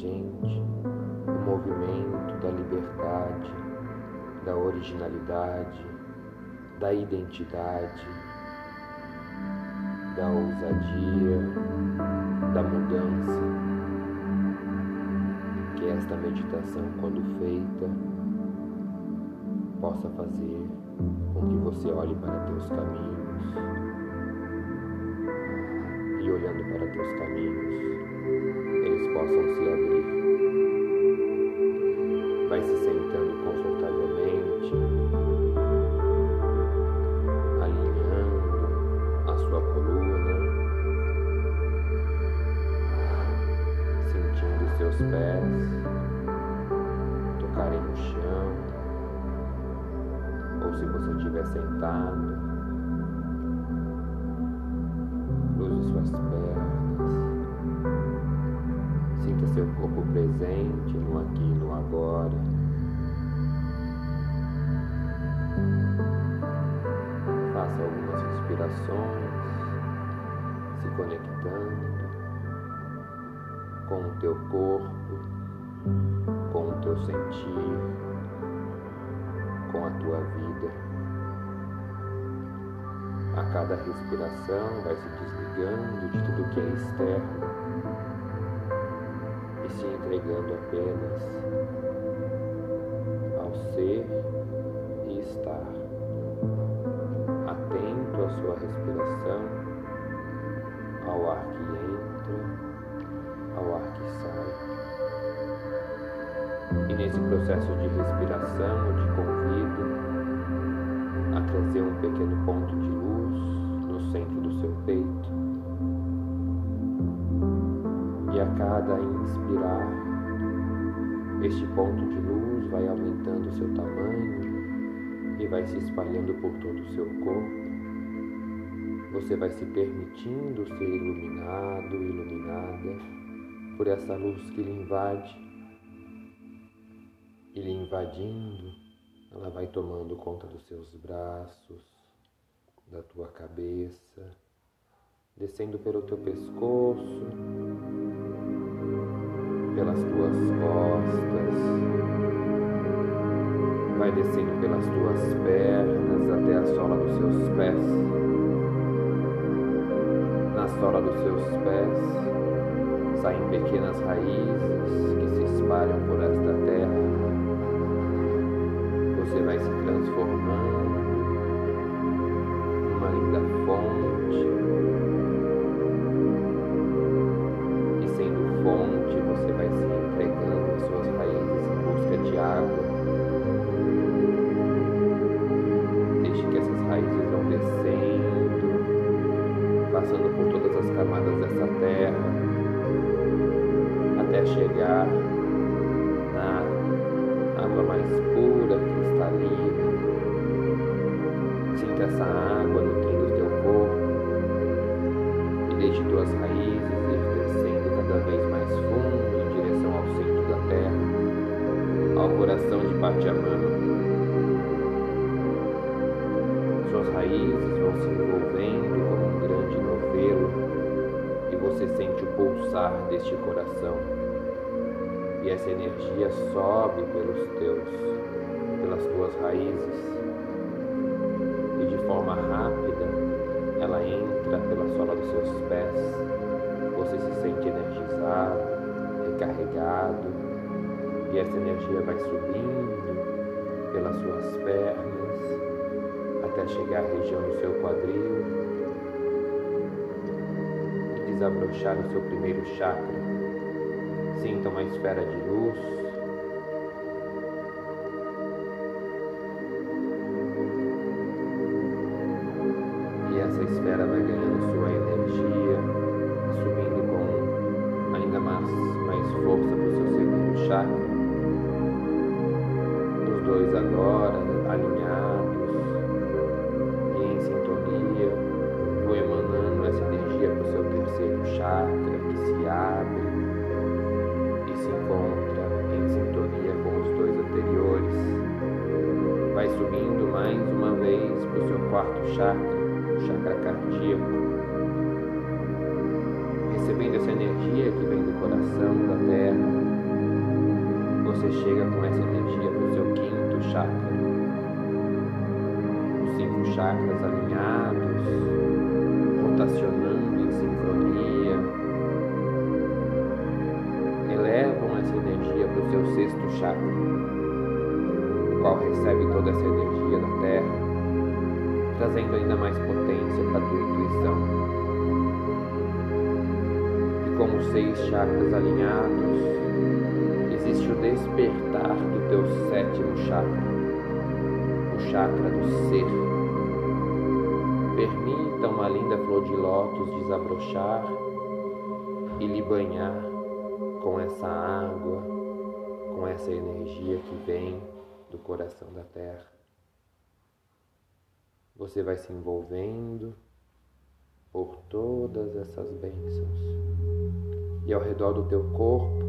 gente o movimento da liberdade, da originalidade, da identidade, da ousadia, da mudança. Que esta meditação, quando feita, possa fazer com que você olhe para teus caminhos e olhando para teus caminhos, possam se abrir. Vai se sentando confortavelmente, alinhando a sua coluna, sentindo seus pés tocarem no chão ou se você estiver sentado, respirações, se conectando com o teu corpo, com o teu sentir com a tua vida. A cada respiração vai se desligando de tudo que é externo e se entregando apenas ao ser Sua respiração, ao ar que entra, ao ar que sai. E nesse processo de respiração, eu te convido a trazer um pequeno ponto de luz no centro do seu peito. E a cada inspirar, este ponto de luz vai aumentando o seu tamanho e vai se espalhando por todo o seu corpo. Você vai se permitindo ser iluminado, iluminada por essa luz que lhe invade e lhe invadindo, ela vai tomando conta dos seus braços, da tua cabeça, descendo pelo teu pescoço, pelas tuas costas, vai descendo pelas tuas pernas até a sola dos seus pés. Sola dos seus pés saem pequenas raízes que se espalham por esta terra você vai se transformando numa linda fonte. Chegar na água mais pura, cristalina. Sinta essa água nutrindo o teu corpo e deixe tuas raízes ir descendo cada vez mais fundo em direção ao centro da terra, ao coração de Pachamama. Suas raízes vão se envolvendo como um grande novelo e você sente o pulsar deste coração. E essa energia sobe pelos teus, pelas tuas raízes e de forma rápida ela entra pela sola dos seus pés. Você se sente energizado, recarregado e essa energia vai subindo pelas suas pernas até chegar à região do seu quadril e desabrochar no seu primeiro chakra. Sinta uma esfera de luz. Quarto chakra, o chakra cardíaco, recebendo essa energia que vem do coração da terra. Você chega com essa energia para o seu quinto chakra, os cinco chakras alinhados, rotacionando em sincronia, elevam essa energia para o seu sexto chakra qual recebe toda essa energia trazendo ainda mais potência para a tua intuição. E com os seis chakras alinhados, existe o despertar do teu sétimo chakra, o chakra do ser. Permita uma linda flor de lótus desabrochar e lhe banhar com essa água, com essa energia que vem do coração da terra. Você vai se envolvendo por todas essas bênçãos. E ao redor do teu corpo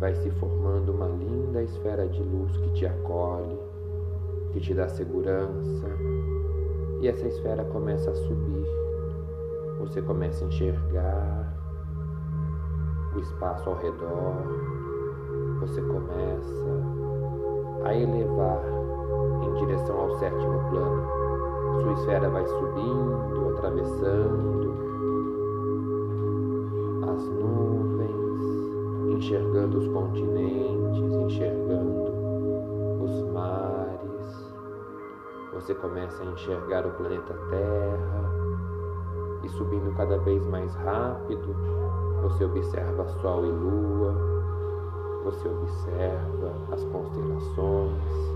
vai se formando uma linda esfera de luz que te acolhe, que te dá segurança. E essa esfera começa a subir. Você começa a enxergar o espaço ao redor. Você começa a elevar em direção ao sétimo plano. Sua esfera vai subindo, atravessando as nuvens, enxergando os continentes, enxergando os mares. Você começa a enxergar o planeta Terra e subindo cada vez mais rápido, você observa Sol e Lua você observa as constelações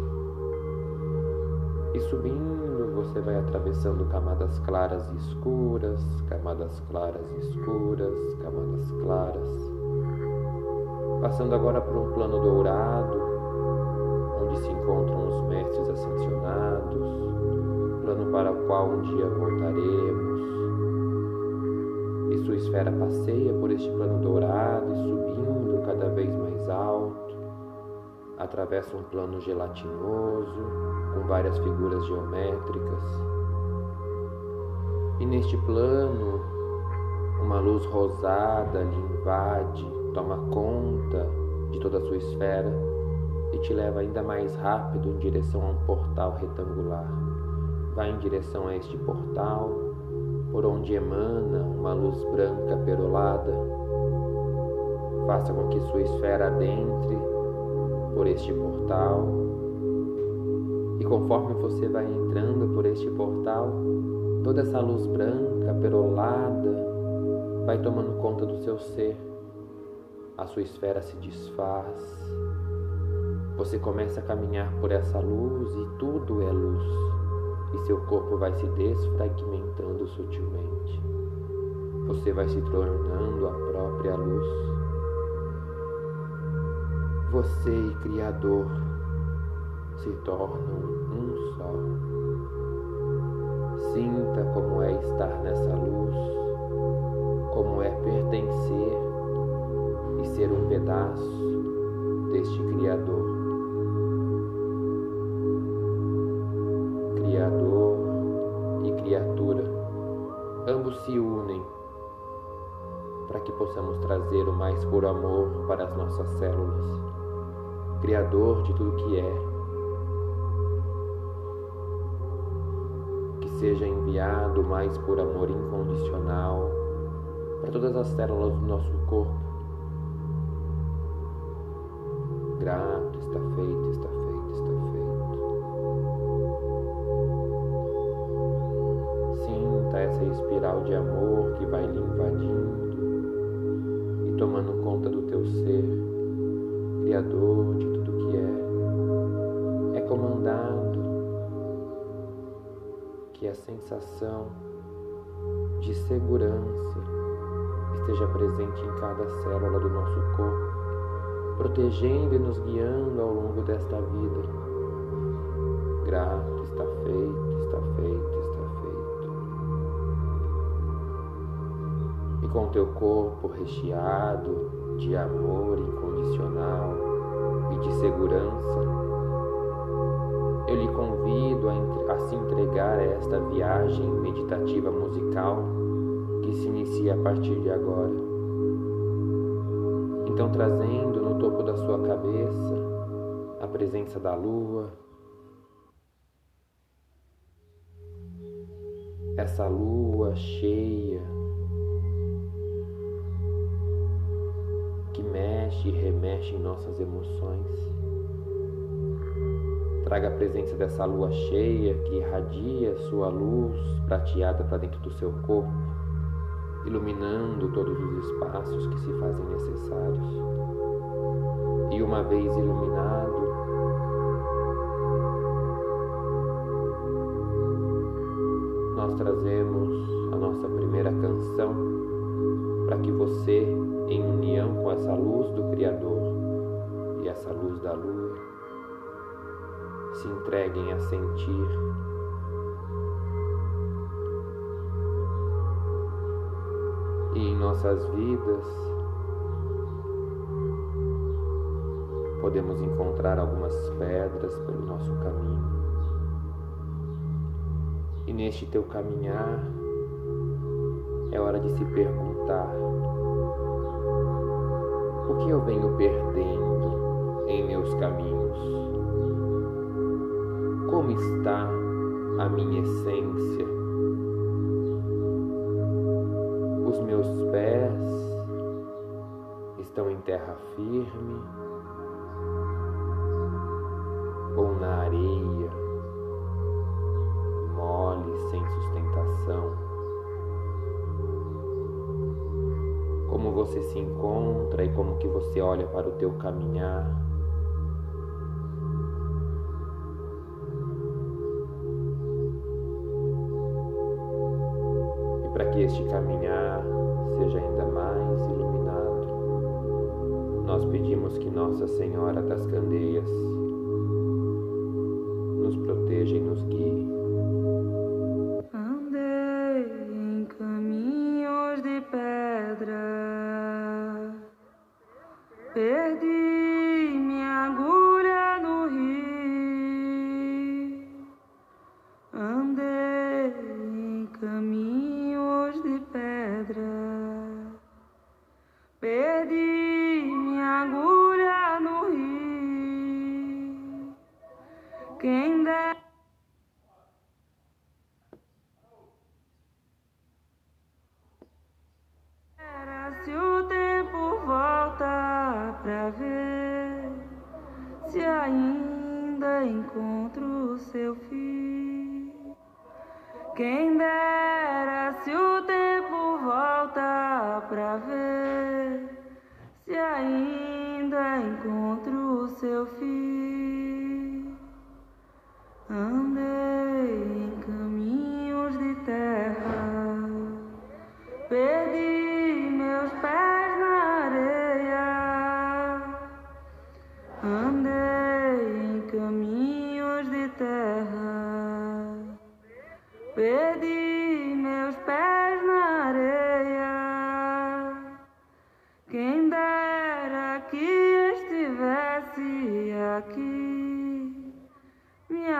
e subindo você vai atravessando camadas claras e escuras, camadas claras e escuras, camadas claras, passando agora por um plano dourado, onde se encontram os mestres ascensionados, plano para o qual um dia voltaremos. E sua esfera passeia por este plano dourado e subindo cada vez mais alto, atravessa um plano gelatinoso com várias figuras geométricas. E neste plano, uma luz rosada lhe invade, toma conta de toda a sua esfera e te leva ainda mais rápido em direção a um portal retangular. Vai em direção a este portal, por onde emana uma luz branca perolada faça com que sua esfera adentre por este portal. E conforme você vai entrando por este portal, toda essa luz branca, perolada, vai tomando conta do seu ser. A sua esfera se desfaz. Você começa a caminhar por essa luz e tudo é luz. E seu corpo vai se desfragmentando sutilmente. Você vai se tornando a própria luz. Você e Criador se tornam um só. Sinta como é estar nessa luz, como é pertencer e ser um pedaço deste Criador. Criador e criatura, ambos se unem para que possamos trazer o mais puro amor para as nossas células. Criador de tudo que é, que seja enviado mais por amor incondicional para todas as células do nosso corpo. Grato, está feito, está feito, está feito. Sinta essa espiral de amor que vai lhe invadindo e tomando conta do teu ser. Criador de tudo que é, é comandado que a sensação de segurança esteja presente em cada célula do nosso corpo, protegendo e nos guiando ao longo desta vida. Grato, está feito, está feito, está feito. E com teu corpo recheado de amor incondicional e de segurança, eu lhe convido a, a se entregar a esta viagem meditativa musical que se inicia a partir de agora. Então, trazendo no topo da sua cabeça a presença da lua, essa lua cheia e remexe em nossas emoções. Traga a presença dessa lua cheia que irradia sua luz prateada para dentro do seu corpo, iluminando todos os espaços que se fazem necessários. E uma vez iluminado, nós trazemos a nossa primeira canção para que você, em união com essa luz do Criador da lua, se entreguem a sentir. E em nossas vidas podemos encontrar algumas pedras pelo nosso caminho. E neste teu caminhar é hora de se perguntar: o que eu venho perdendo em meus caminhos? Como está a minha essência? Os meus pés estão em terra firme ou na areia, mole, sem sustentação? Como você se encontra e como que você olha para o teu caminhar? Este caminhar seja ainda mais iluminado, nós pedimos que Nossa Senhora das Candeias nos proteja e nos guie.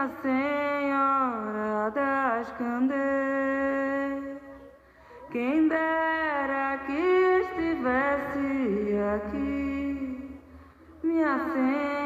Senhora das Candeias. Quem dera que estivesse aqui, minha Senhora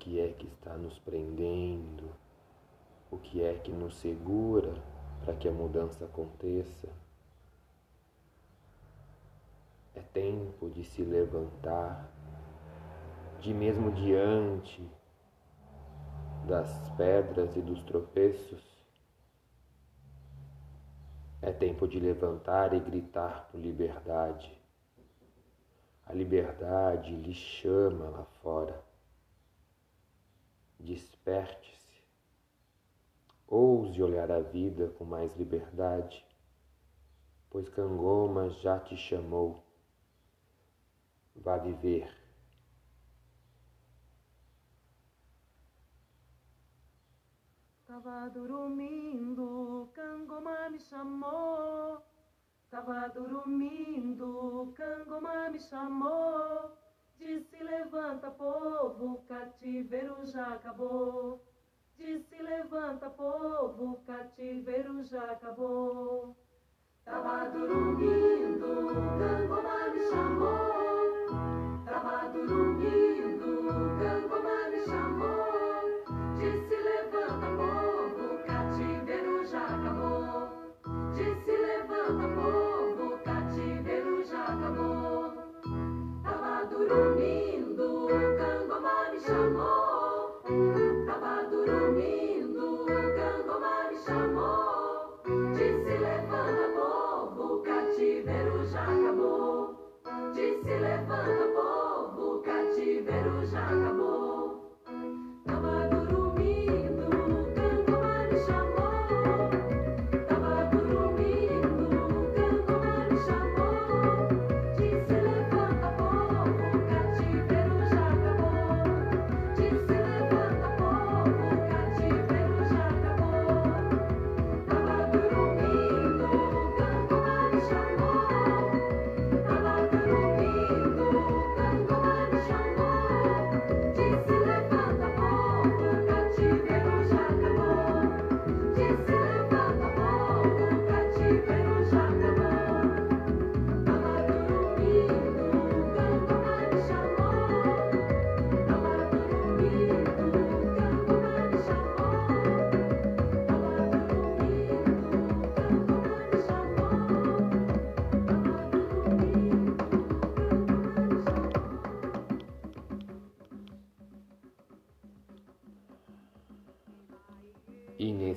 que é que está nos prendendo, o que é que nos segura para que a mudança aconteça. É tempo de se levantar, de mesmo diante das pedras e dos tropeços. É tempo de levantar e gritar por liberdade. A liberdade lhe chama lá fora. Desperte-se. Ouse olhar a vida com mais liberdade, pois Cangoma já te chamou. Vá viver. Tava dormindo, Cangoma me chamou. Tava dormindo, Cangoma me chamou. Disse levanta povo, cativeiro já acabou. Disse levanta povo, cativeiro já acabou. Tava dormindo, Cangoma me chamou. Cangoma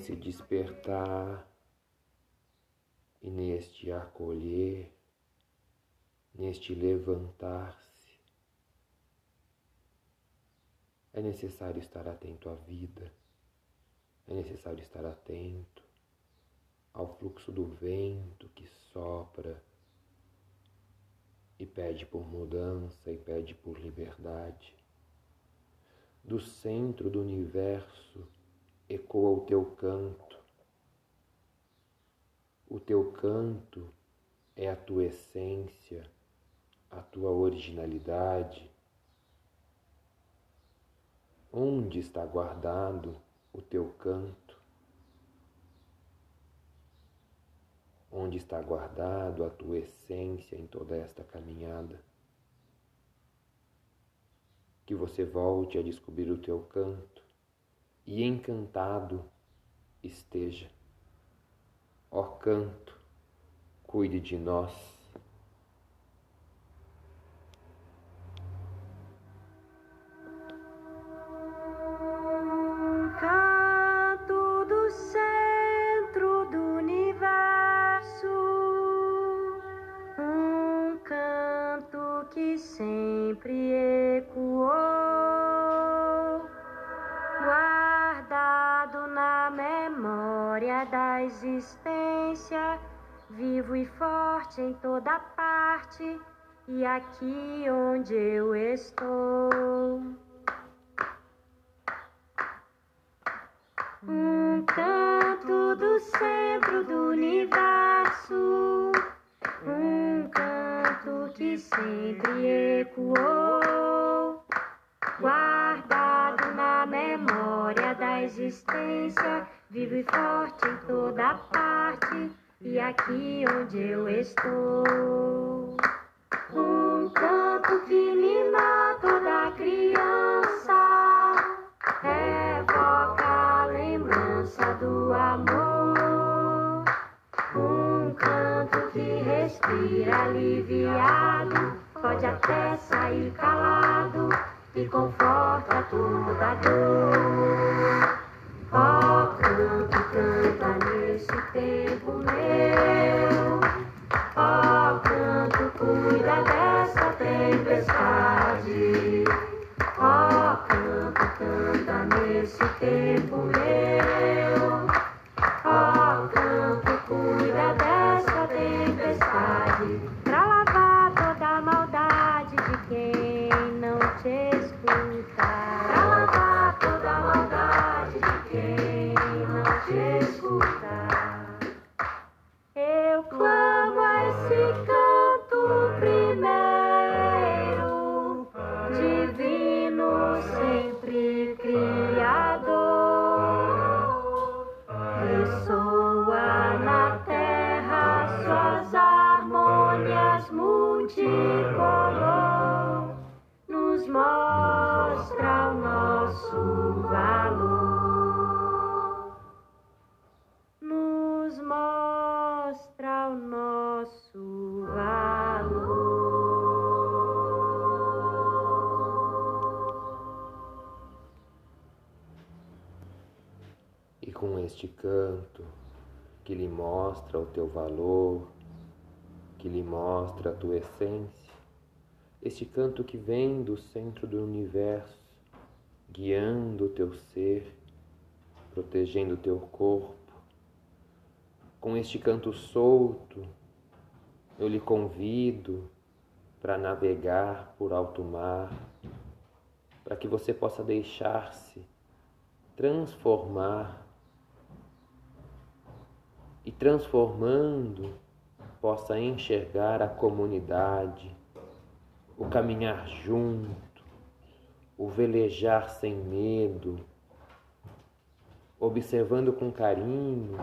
nesse despertar, e neste acolher, neste levantar-se, é necessário estar atento à vida, é necessário estar atento ao fluxo do vento que sopra e pede por mudança e pede por liberdade. Do centro do universo ecoa o teu canto. O teu canto é a tua essência, a tua originalidade. Onde está guardado o teu canto? Onde está guardado a tua essência em toda esta caminhada? Que você volte a descobrir o teu canto e encantado esteja. Ó canto, cuide de nós. Existência, vivo e forte em toda parte, e aqui onde eu estou. Um canto do centro do universo, um canto que sempre ecoou, guardado na memória da existência, Vivo e forte em toda parte, e aqui onde eu estou. Um canto que me mata toda criança evoca a lembrança do amor. Um canto que respira aliviado, pode até sair calado e conforme. Este canto que lhe mostra o teu valor, que lhe mostra a tua essência, este canto que vem do centro do universo, guiando o teu ser, protegendo o teu corpo, com este canto solto, eu lhe convido para navegar por alto mar, para que você possa deixar-se transformar e transformando possa enxergar a comunidade, o caminhar junto, o velejar sem medo, observando com carinho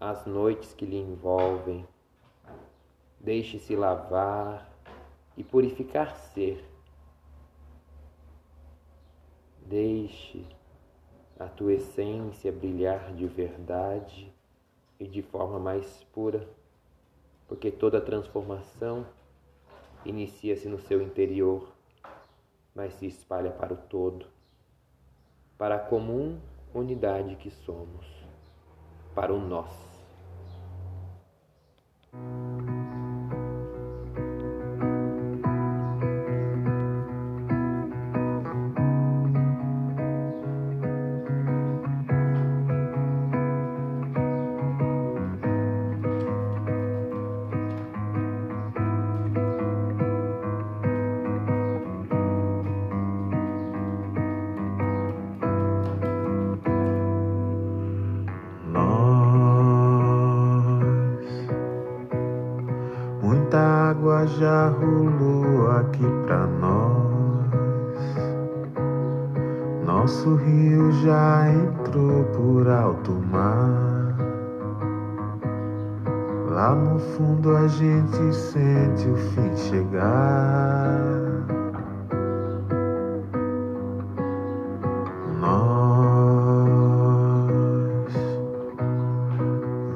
as noites que lhe envolvem. Deixe-se lavar e purificar ser. Deixe a tua essência brilhar de verdade e de forma mais pura, porque toda transformação inicia-se no seu interior, mas se espalha para o todo, para a comum unidade que somos, para o nós. Gente sente o fim chegar. Nós,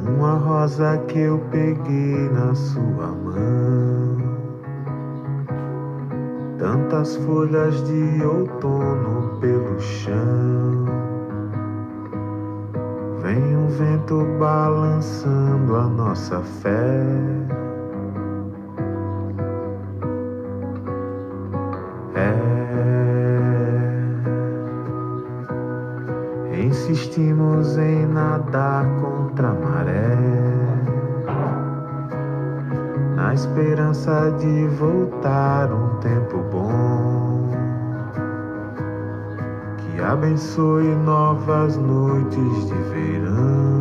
uma rosa que eu peguei na sua mão. Tantas folhas de outono pelo chão. Vem um vento balançando a nossa fé. Nadar contra a maré, na esperança de voltar um tempo bom que abençoe novas noites de verão.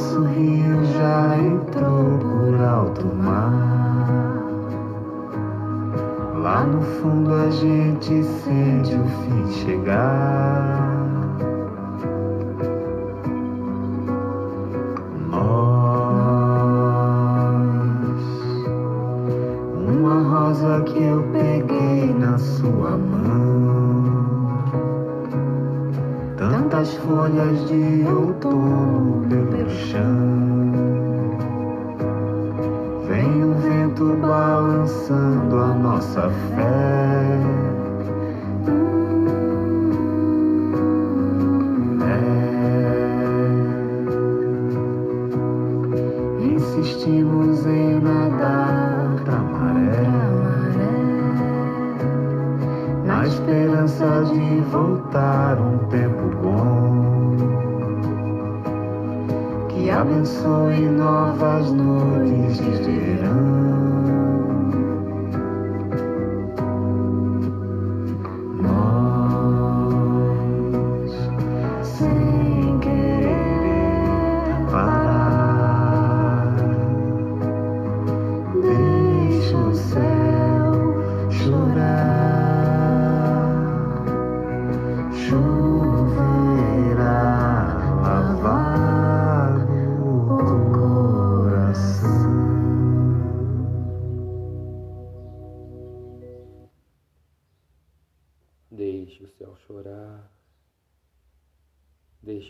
Nosso rio já entrou por alto mar. Lá no fundo a gente sente o fim chegar.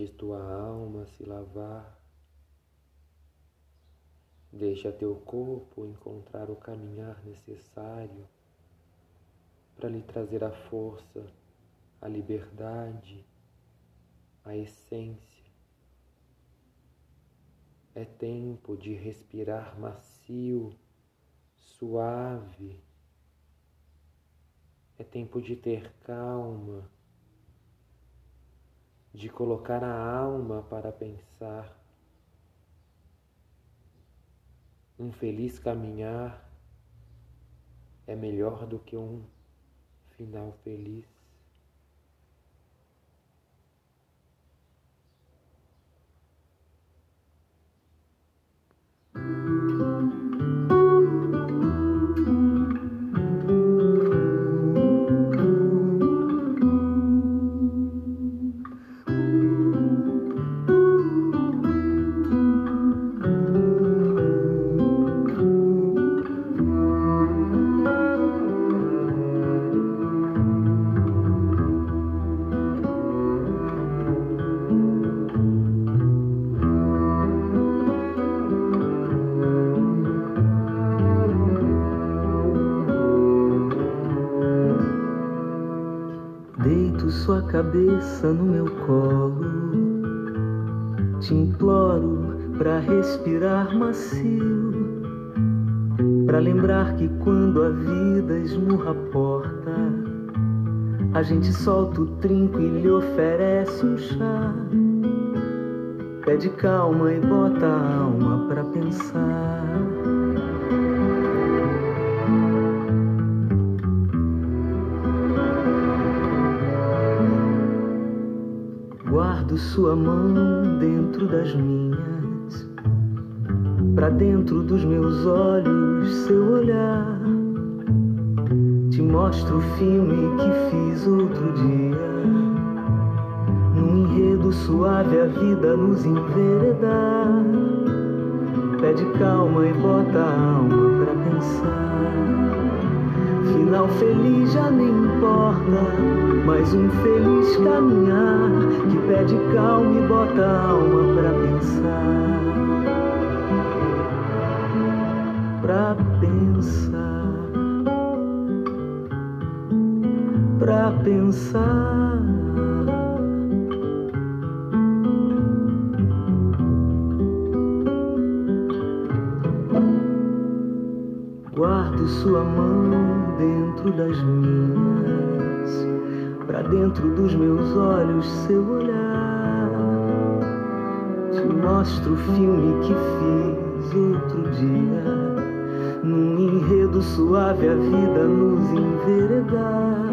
Deixe tua alma se lavar. Deixa teu corpo encontrar o caminhar necessário para lhe trazer a força, a liberdade, a essência. É tempo de respirar macio, suave. É tempo de ter calma, de colocar a alma para pensar. Um feliz caminhar é melhor do que um final feliz. Cabeça no meu colo, te imploro pra respirar macio, pra lembrar que quando a vida esmurra a porta, a gente solta o trinco e lhe oferece um chá. Pede calma e bota a alma pra pensar. Sua mão dentro das minhas, pra dentro dos meus olhos seu olhar. Te mostro o filme que fiz outro dia, num enredo suave a vida nos enveredar. Pede calma e bota a alma pra pensar. Final feliz já nem importa, mas um feliz caminhar que pede calma e bota a alma pra pensar. Pra pensar, pra pensar. Guardo sua mão dentro das minhas, dentro dos meus olhos seu olhar. Te mostro o filme que fiz outro dia, num enredo suave a vida nos enveredar.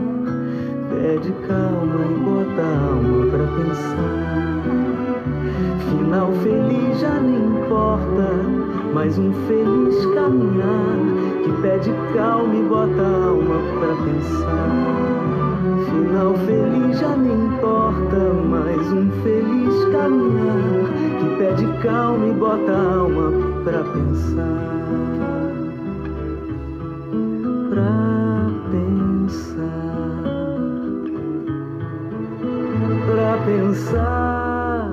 Pede calma e bota a alma pra pensar. Final feliz já não importa, mas um feliz caminhar que pede calma e bota a alma pra pensar. Final feliz já não importa, mas um feliz caminhar que pede calma e bota a alma pra pensar. Pra pensar. Pra pensar.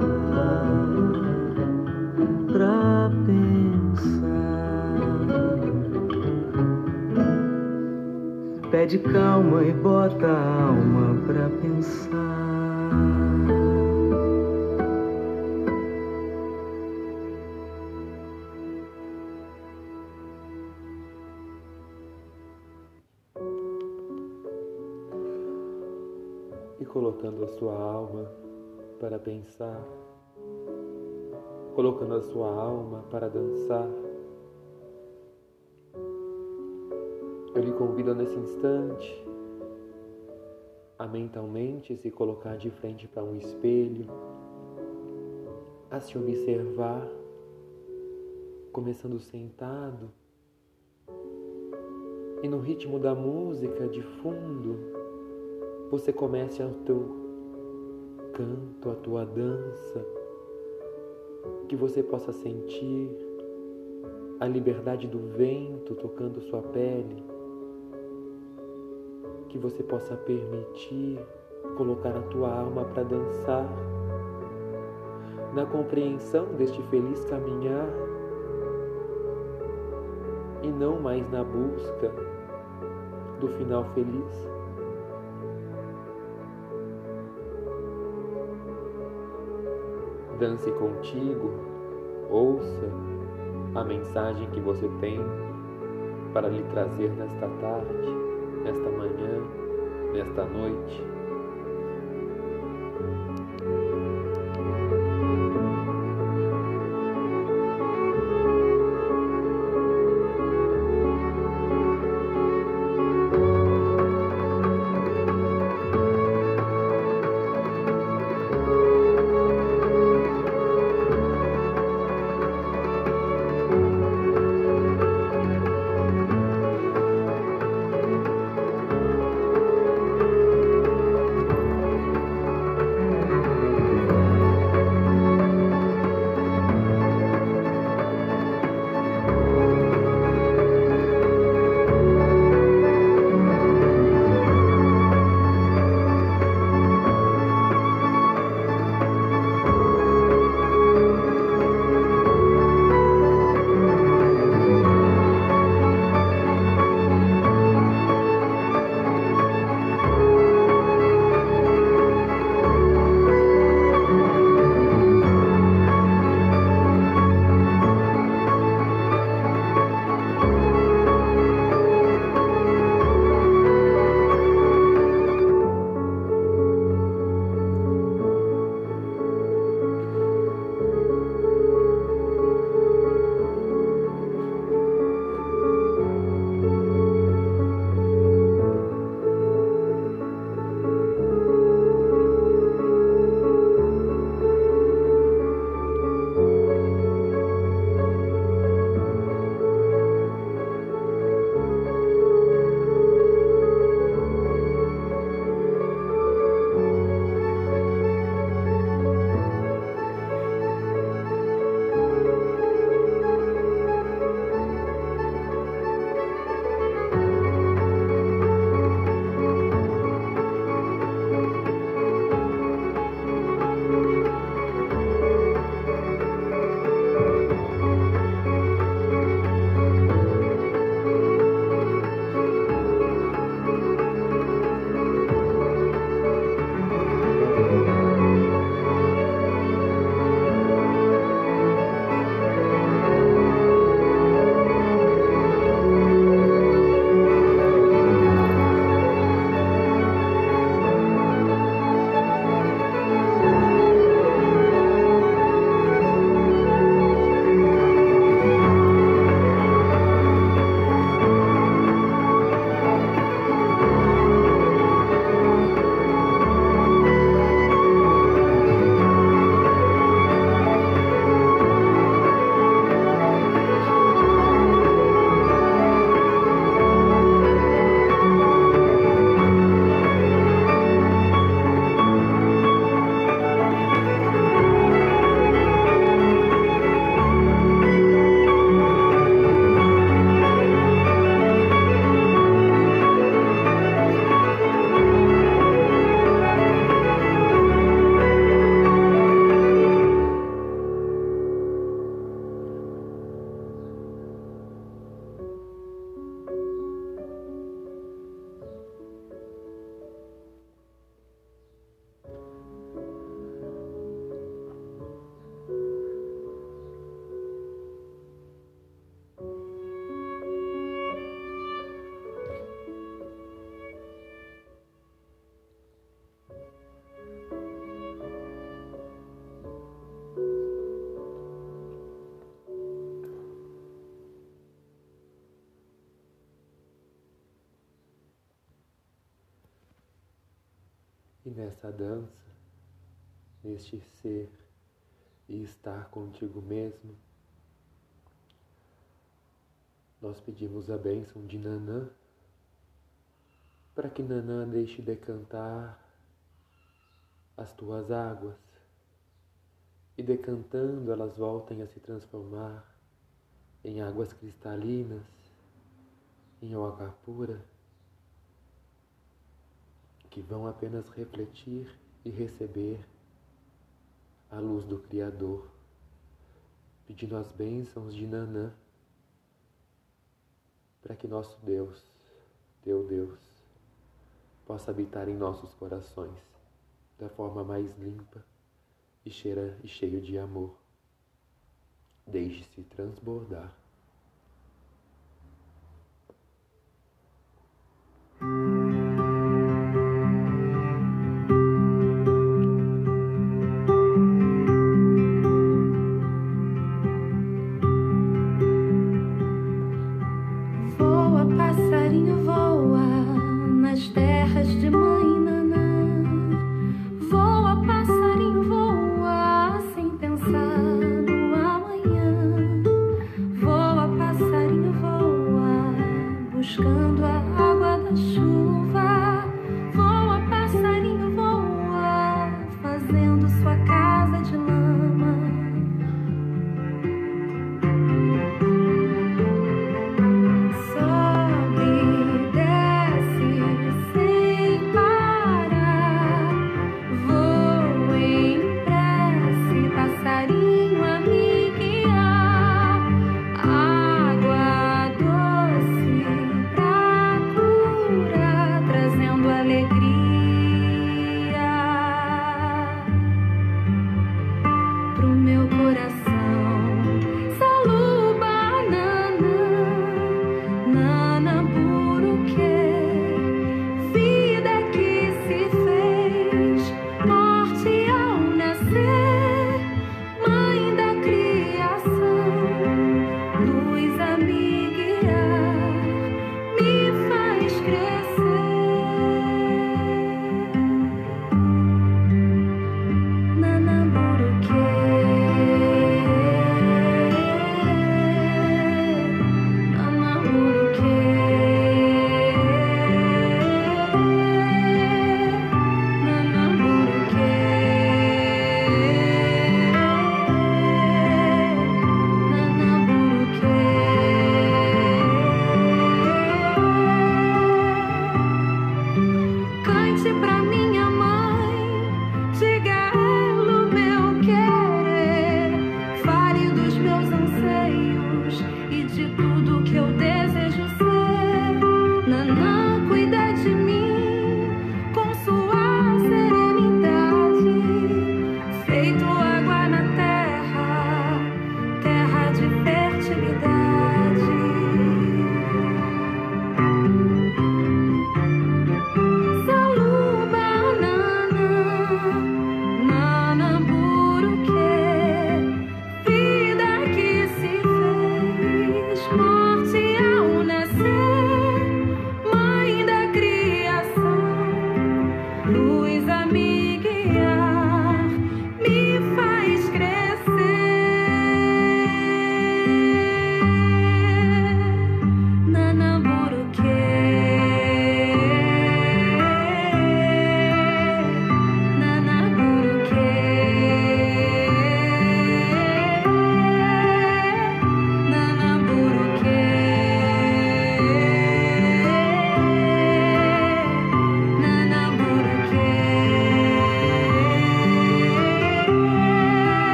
Pra pensar. Pede calma e bota a pra pensar. e colocando a sua alma para pensar, colocando a sua alma para dançar. Eu lhe convido nesse instante a mentalmente se colocar de frente para um espelho, a se observar, começando sentado e no ritmo da música de fundo você comece ao teu canto, a tua dança, que você possa sentir a liberdade do vento tocando sua pele, que você possa permitir colocar a tua alma para dançar na compreensão deste feliz caminhar e não mais na busca do final feliz. Dance contigo, ouça a mensagem que você tem para lhe trazer nesta tarde, nesta manhã, nesta noite. E nessa dança, neste ser e estar contigo mesmo, nós pedimos a bênção de Nanã para que Nanã deixe decantar as tuas águas e decantando elas voltem a se transformar em águas cristalinas, em água pura, que vão apenas refletir e receber a luz do Criador, pedindo as bênçãos de Nanã para que nosso Deus, teu Deus, possa habitar em nossos corações da forma mais limpa e cheira e cheio de amor. Deixe-se transbordar.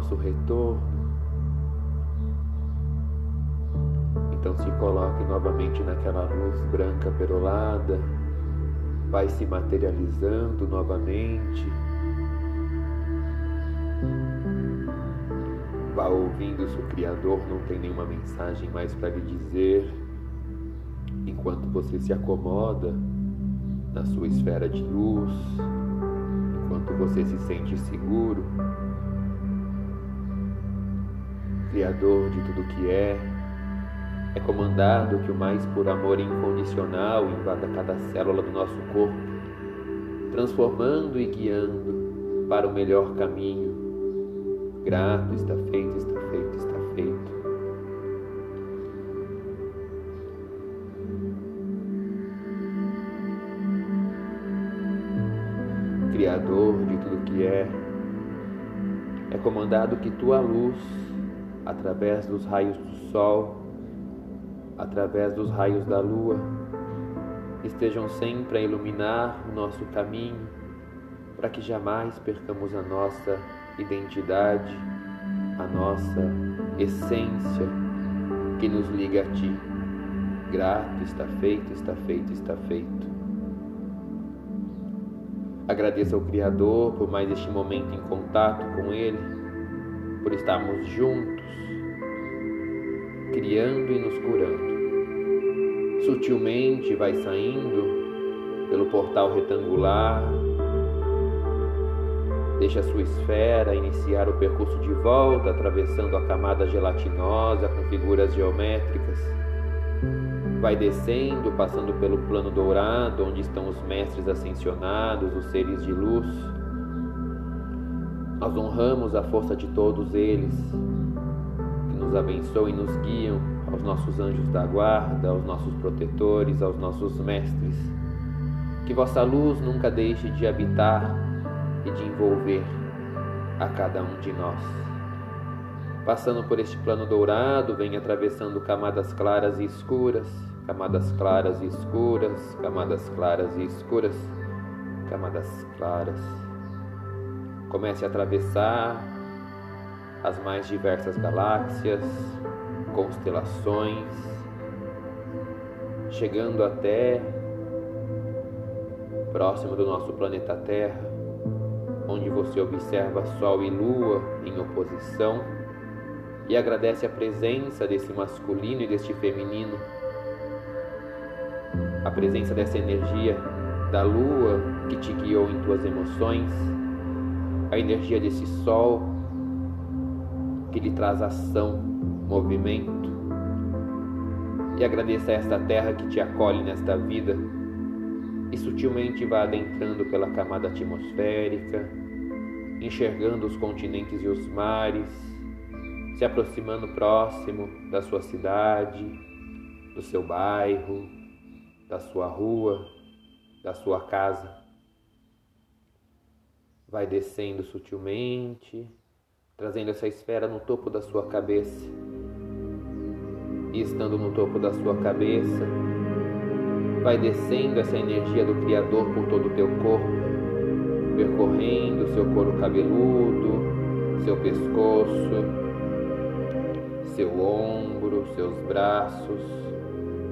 Nosso retorno. Então se coloque novamente naquela luz branca perolada, vai se materializando novamente. Vá ouvindo se o Criador não tem nenhuma mensagem mais para lhe dizer, enquanto você se acomoda na sua esfera de luz, enquanto você se sente seguro. Criador de tudo que é, é comandado que o mais puro amor incondicional invada cada célula do nosso corpo, transformando e guiando para o melhor caminho. Grato, está feito, está feito, está feito. Criador de tudo que é, é comandado que tua luz, através dos raios do sol, através dos raios da lua, estejam sempre a iluminar o nosso caminho, para que jamais percamos a nossa identidade, a nossa essência que nos liga a Ti. Grato, está feito, está feito, está feito. Agradeça ao Criador por mais este momento em contato com Ele, por estarmos juntos, criando e nos curando. Sutilmente vai saindo pelo portal retangular, deixa a sua esfera iniciar o percurso de volta, atravessando a camada gelatinosa com figuras geométricas. Vai descendo, passando pelo plano dourado, onde estão os mestres ascensionados, os seres de luz. Nós honramos a força de todos eles, que nos abençoam e nos guiam, aos nossos anjos da guarda, aos nossos protetores, aos nossos mestres. Que vossa luz nunca deixe de habitar e de envolver a cada um de nós. Passando por este plano dourado, vem atravessando camadas claras e escuras, camadas claras e escuras, camadas claras e escuras, camadas claras. Comece a atravessar as mais diversas galáxias, constelações, chegando até próximo do nosso planeta Terra, onde você observa Sol e Lua em oposição e agradece a presença desse masculino e deste feminino, a presença dessa energia da Lua que te guiou em tuas emoções, a energia desse Sol que lhe traz ação, movimento. E agradeça a esta terra que te acolhe nesta vida e sutilmente vá adentrando pela camada atmosférica, enxergando os continentes e os mares, se aproximando próximo da sua cidade, do seu bairro, da sua rua, da sua casa. Vai descendo sutilmente, trazendo essa esfera no topo da sua cabeça. E estando no topo da sua cabeça, vai descendo essa energia do Criador por todo o teu corpo, percorrendo seu couro cabeludo, seu pescoço, seu ombro, seus braços.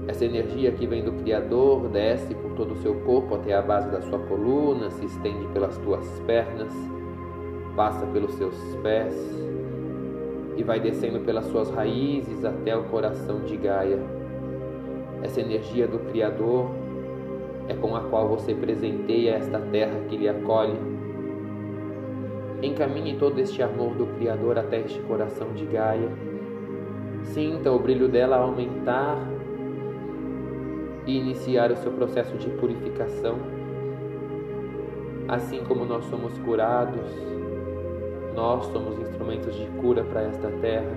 Essa energia que vem do Criador desce por todo o seu corpo até a base da sua coluna, se estende pelas tuas pernas, passa pelos seus pés e vai descendo pelas suas raízes até o coração de Gaia. Essa energia do Criador é com a qual você presenteia esta terra que lhe acolhe. Encaminhe todo este amor do Criador até este coração de Gaia. Sinta o brilho dela aumentar e iniciar o seu processo de purificação. Assim como nós somos curados, nós somos instrumentos de cura para esta terra.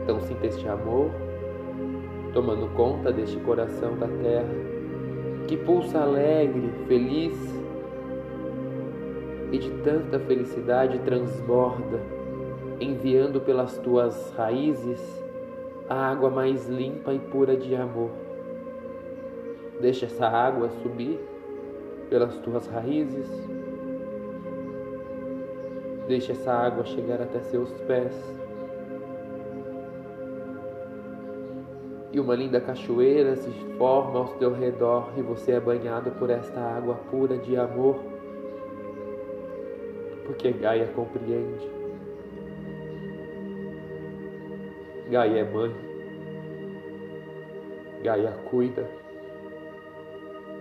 Então sinta este amor tomando conta deste coração da terra que pulsa alegre, feliz e de tanta felicidade transborda, enviando pelas tuas raízes a água mais limpa e pura de amor. Deixa essa água subir pelas tuas raízes. Deixa essa água chegar até seus pés. E uma linda cachoeira se forma ao teu redor e você é banhado por esta água pura de amor. Porque Gaia compreende. Gaia é mãe. Gaia cuida.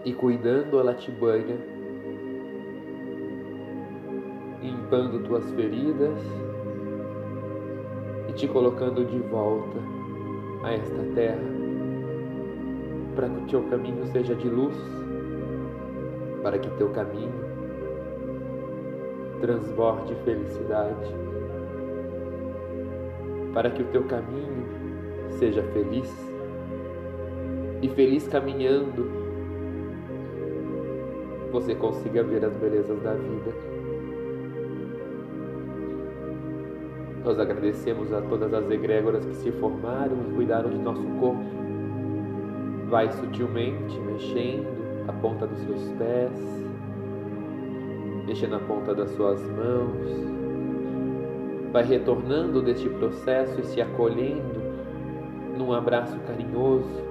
E cuidando, ela te banha, limpando tuas feridas e te colocando de volta a esta terra, para que o teu caminho seja de luz, para que teu caminho transborde felicidade, para que o teu caminho seja feliz e feliz caminhando você consiga ver as belezas da vida. Nós agradecemos a todas as egrégoras que se formaram e cuidaram de nosso corpo. Vai sutilmente mexendo a ponta dos seus pés, mexendo a ponta das suas mãos. Vai retornando deste processo e se acolhendo num abraço carinhoso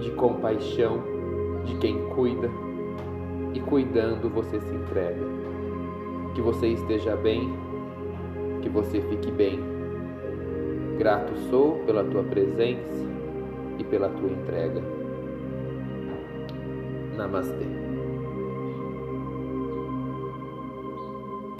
de compaixão de quem cuida e cuidando você se entrega. Que você esteja bem, que você fique bem. Grato sou pela tua presença e pela tua entrega. Namastê.